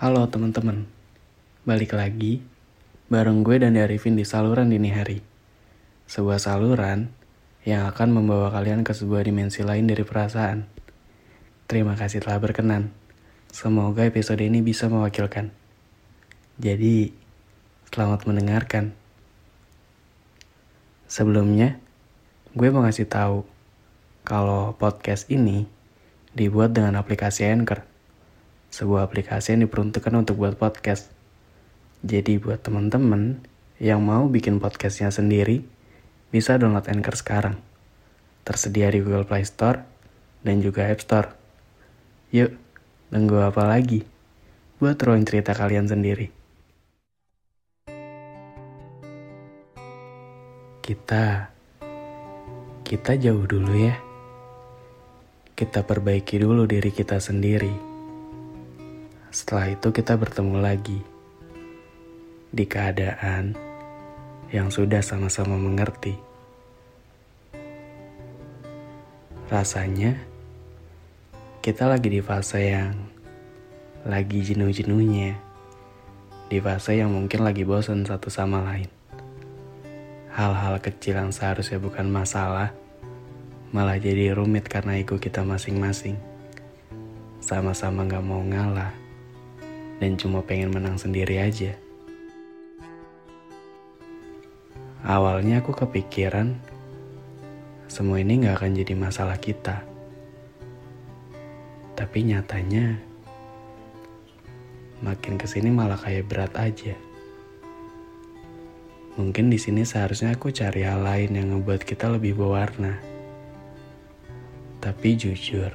Halo teman-teman, balik lagi bareng gue dan Arifin di saluran dini hari. Sebuah saluran yang akan membawa kalian ke sebuah dimensi lain dari perasaan. Terima kasih telah berkenan. Semoga episode ini bisa mewakilkan. Jadi, selamat mendengarkan. Sebelumnya, gue mau ngasih tahu kalau podcast ini dibuat dengan aplikasi Anchor. Sebuah aplikasi yang diperuntukkan untuk buat podcast. Jadi buat teman-teman yang mau bikin podcastnya sendiri, bisa download Anchor sekarang. Tersedia di Google Play Store dan juga App Store. Yuk, Nunggu apa lagi? Buat drawing cerita kalian sendiri. Kita, kita jauh dulu ya. Kita perbaiki dulu diri kita sendiri. Setelah itu kita bertemu lagi. Di keadaan yang sudah sama-sama mengerti. Rasanya, kita lagi di fase yang lagi jenuh-jenuhnya. Di fase yang mungkin lagi bosan satu sama lain. Hal-hal kecil yang seharusnya bukan masalah, malah jadi rumit karena ego kita masing-masing. Sama-sama gak mau ngalah, dan cuma pengen menang sendiri aja. Awalnya aku kepikiran, semua ini gak akan jadi masalah kita tapi nyatanya makin ke sini malah kayak berat aja. Mungkin di sini seharusnya aku cari hal lain yang ngebuat kita lebih berwarna. Tapi jujur,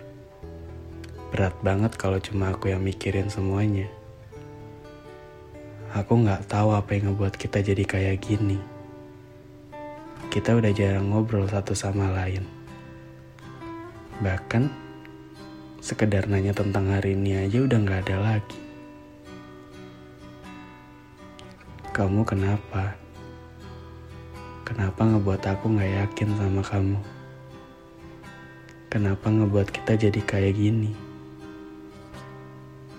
berat banget kalau cuma aku yang mikirin semuanya. Aku nggak tahu apa yang ngebuat kita jadi kayak gini. Kita udah jarang ngobrol satu sama lain. Bahkan sekedar nanya tentang hari ini aja udah gak ada lagi. Kamu kenapa? Kenapa ngebuat aku gak yakin sama kamu? Kenapa ngebuat kita jadi kayak gini?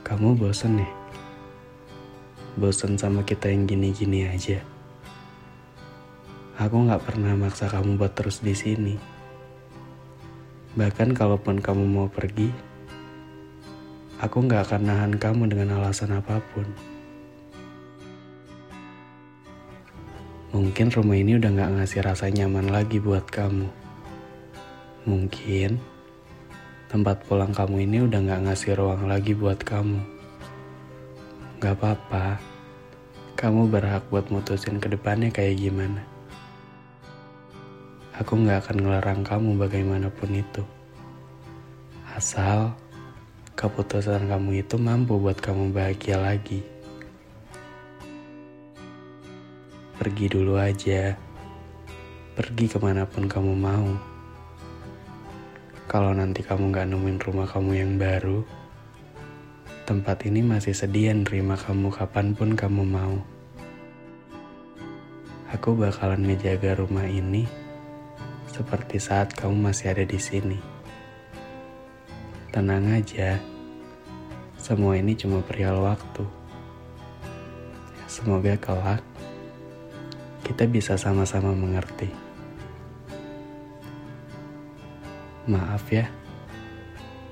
Kamu bosen ya? Bosen sama kita yang gini-gini aja. Aku gak pernah maksa kamu buat terus di sini. Bahkan kalaupun kamu mau pergi, Aku gak akan nahan kamu dengan alasan apa pun. Mungkin rumah ini udah gak ngasih rasa nyaman lagi buat kamu. Mungkin tempat pulang kamu ini udah gak ngasih ruang lagi buat kamu. Gak apa-apa, kamu berhak buat mutusin ke depannya kayak gimana. Aku gak akan ngelarang kamu bagaimanapun itu. Asal keputusan kamu itu mampu buat kamu bahagia lagi. Pergi dulu aja. Pergi ke mana pun kamu mau. Kalau nanti kamu gak nemuin rumah kamu yang baru, tempat ini masih sedia nerima kamu kapan pun kamu mau. Aku bakalan ngejaga rumah ini seperti saat kamu masih ada di sini. Tenang aja, semua ini cuma perihal waktu. Semoga kelak kita bisa sama-sama mengerti. Maaf ya,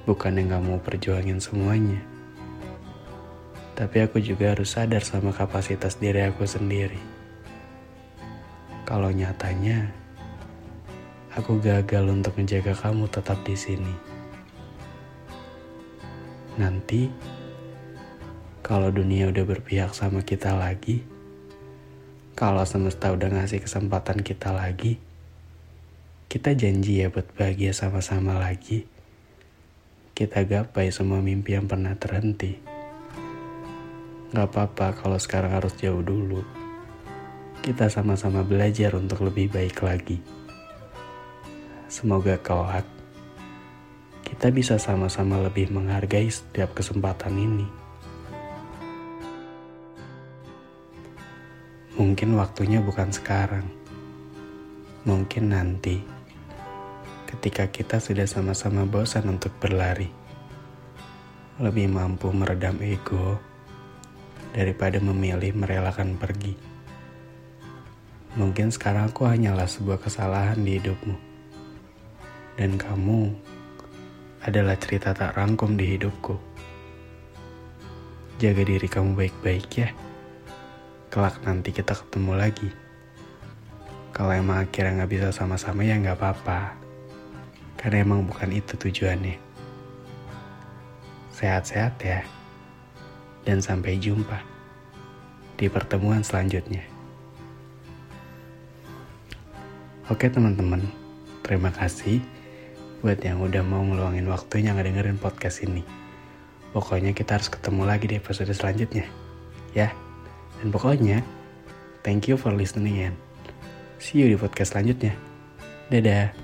bukan yang gak mau perjuangin semuanya. Tapi aku juga harus sadar sama kapasitas diri aku sendiri. Kalau nyatanya, aku gagal untuk menjaga kamu tetap di sini. Nanti, kalau dunia udah berpihak sama kita lagi, kalau semesta udah ngasih kesempatan kita lagi, kita janji ya buat bahagia sama-sama lagi. kita gapai semua mimpi yang pernah terhenti. Gak apa-apa kalau sekarang harus jauh dulu. Kita sama-sama belajar untuk lebih baik lagi. Semoga kelak kita bisa sama-sama lebih menghargai setiap kesempatan ini. Mungkin waktunya bukan sekarang. Mungkin nanti ketika kita sudah sama-sama bosan untuk berlari. Lebih mampu meredam ego daripada memilih merelakan pergi. Mungkin sekarang aku hanyalah sebuah kesalahan di hidupmu. Dan kamu adalah cerita tak rangkum di hidupku. Jaga diri kamu baik-baik ya. Kelak nanti kita ketemu lagi. Kalau emang akhirnya nggak bisa sama-sama ya nggak apa-apa. Karena emang bukan itu tujuannya. Sehat-sehat ya. Dan sampai jumpa di pertemuan selanjutnya. Oke teman-teman, terima kasih buat yang udah mau ngeluangin waktunya ngedengerin podcast ini. Pokoknya kita harus ketemu lagi di episode selanjutnya. Ya, dan pokoknya, thank you for listening and see you di podcast selanjutnya. Dadah.